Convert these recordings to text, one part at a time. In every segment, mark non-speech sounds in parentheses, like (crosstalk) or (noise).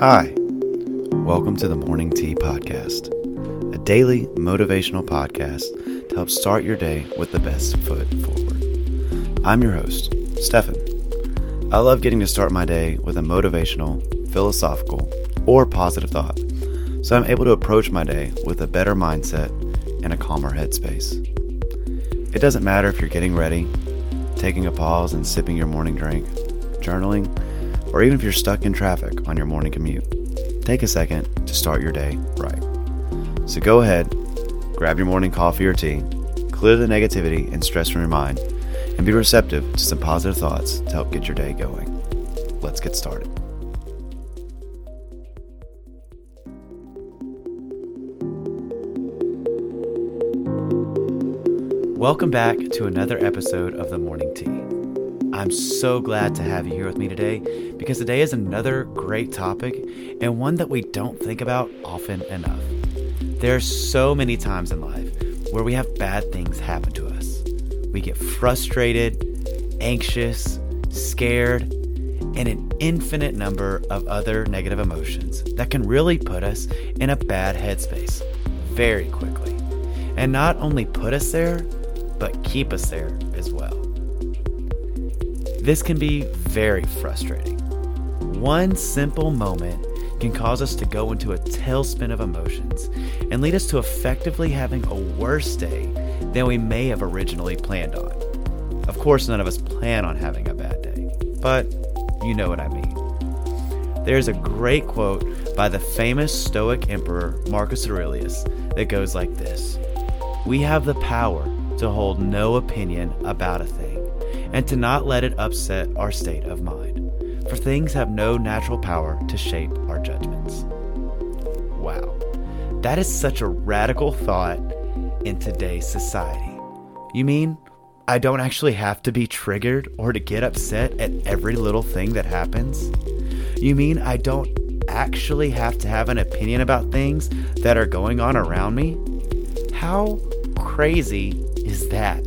Hi, welcome to the Morning Tea Podcast, a daily motivational podcast to help start your day with the best foot forward. I'm your host, Stefan. I love getting to start my day with a motivational, philosophical, or positive thought, so I'm able to approach my day with a better mindset and a calmer headspace. It doesn't matter if you're getting ready, taking a pause and sipping your morning drink, journaling, or even if you're stuck in traffic on your morning commute. Take a second to start your day right. So go ahead, grab your morning coffee or tea, clear the negativity and stress from your mind, and be receptive to some positive thoughts to help get your day going. Let's get started. Welcome back to another episode of the Morning Tea. I'm so glad to have you here with me today because today is another great topic and one that we don't think about often enough. There are so many times in life where we have bad things happen to us. We get frustrated, anxious, scared, and an infinite number of other negative emotions that can really put us in a bad headspace very quickly. And not only put us there, but keep us there as well. This can be very frustrating. One simple moment can cause us to go into a tailspin of emotions and lead us to effectively having a worse day than we may have originally planned on. Of course, none of us plan on having a bad day, but you know what I mean. There's a great quote by the famous Stoic emperor Marcus Aurelius that goes like this We have the power to hold no opinion about a thing and to not let it upset our state of mind, for things have no natural power to shape our judgments. Wow, that is such a radical thought in today's society. You mean I don't actually have to be triggered or to get upset at every little thing that happens? You mean I don't actually have to have an opinion about things that are going on around me? How crazy is that?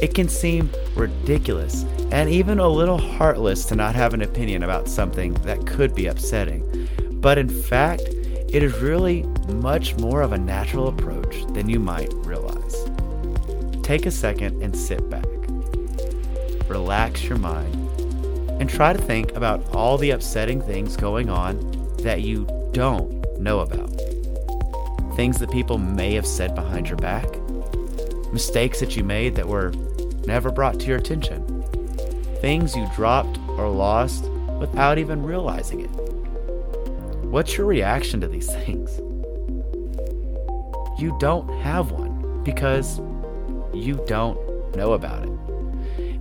It can seem ridiculous and even a little heartless to not have an opinion about something that could be upsetting. But in fact, it is really much more of a natural approach than you might realize. Take a second and sit back. Relax your mind and try to think about all the upsetting things going on that you don't know about. Things that people may have said behind your back, mistakes that you made that were never brought to your attention, things you dropped or lost without even realizing it. What's your reaction to these (laughs) things? You don't have one because you don't know about it.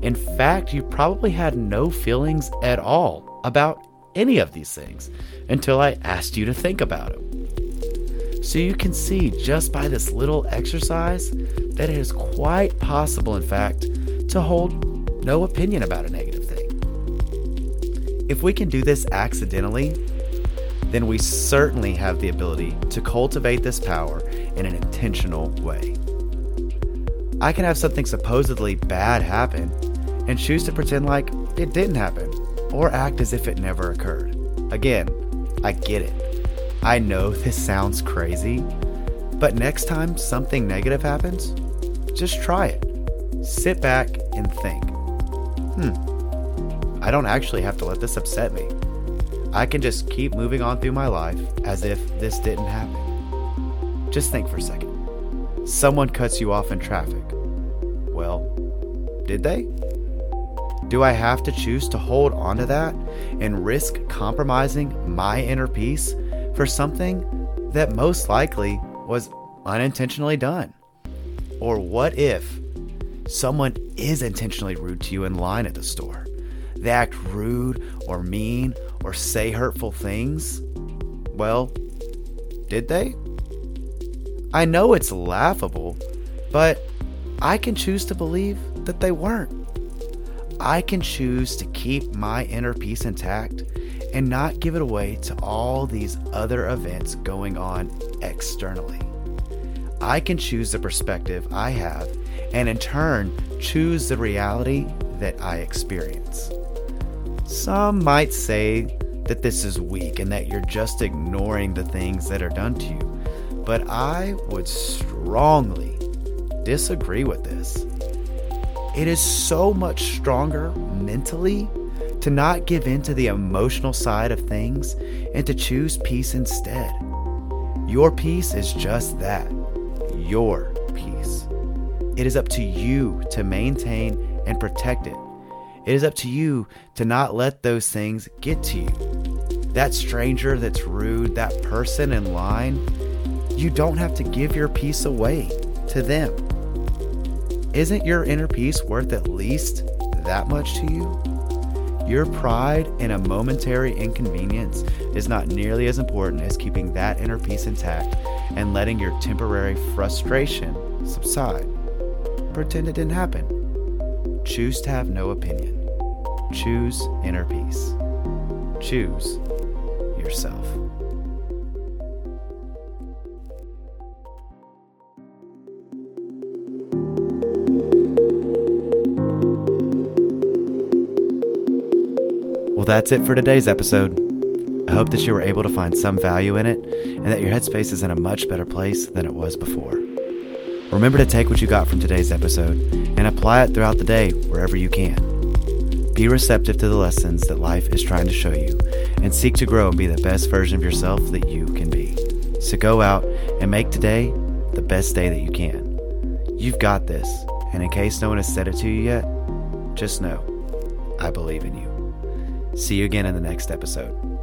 In fact, you probably had no feelings at all about any of these things until I asked you to think about them. So you can see just by this little exercise that it is quite possible, in fact, to hold no opinion about a negative thing. If we can do this accidentally, then we certainly have the ability to cultivate this power in an intentional way. I can have something supposedly bad happen and choose to pretend like it didn't happen or act as if it never occurred. Again, I get it. I know this sounds crazy, but next time something negative happens, just try it. Sit back and think hmm, I don't actually have to let this upset me. I can just keep moving on through my life as if this didn't happen. Just think for a second. Someone cuts you off in traffic. Well, did they? Do I have to choose to hold on to that and risk compromising my inner peace for something that most likely was unintentionally done? Or what if someone is intentionally rude to you in line at the store? They act rude or mean or say hurtful things? Well, did they? I know it's laughable, but I can choose to believe that they weren't. I can choose to keep my inner peace intact and not give it away to all these other events going on externally. I can choose the perspective I have and in turn choose the reality that I experience. Some might say that this is weak and that you're just ignoring the things that are done to you, but I would strongly disagree with this. It is so much stronger mentally to not give in to the emotional side of things and to choose peace instead. Your peace is just that your peace. It is up to you to maintain and protect it. It is up to you to not let those things get to you. That stranger that's rude, that person in line, you don't have to give your peace away to them. Isn't your inner peace worth at least that much to you? Your pride in a momentary inconvenience is not nearly as important as keeping that inner peace intact and letting your temporary frustration subside. Pretend it didn't happen. Choose to have no opinion. Choose inner peace. Choose yourself. Well, that's it for today's episode. I hope that you were able to find some value in it and that your headspace is in a much better place than it was before. Remember to take what you got from today's episode and apply it throughout the day wherever you can. Be receptive to the lessons that life is trying to show you and seek to grow and be the best version of yourself that you can be. So go out and make today the best day that you can. You've got this, and in case no one has said it to you yet, just know I believe in you. See you again in the next episode.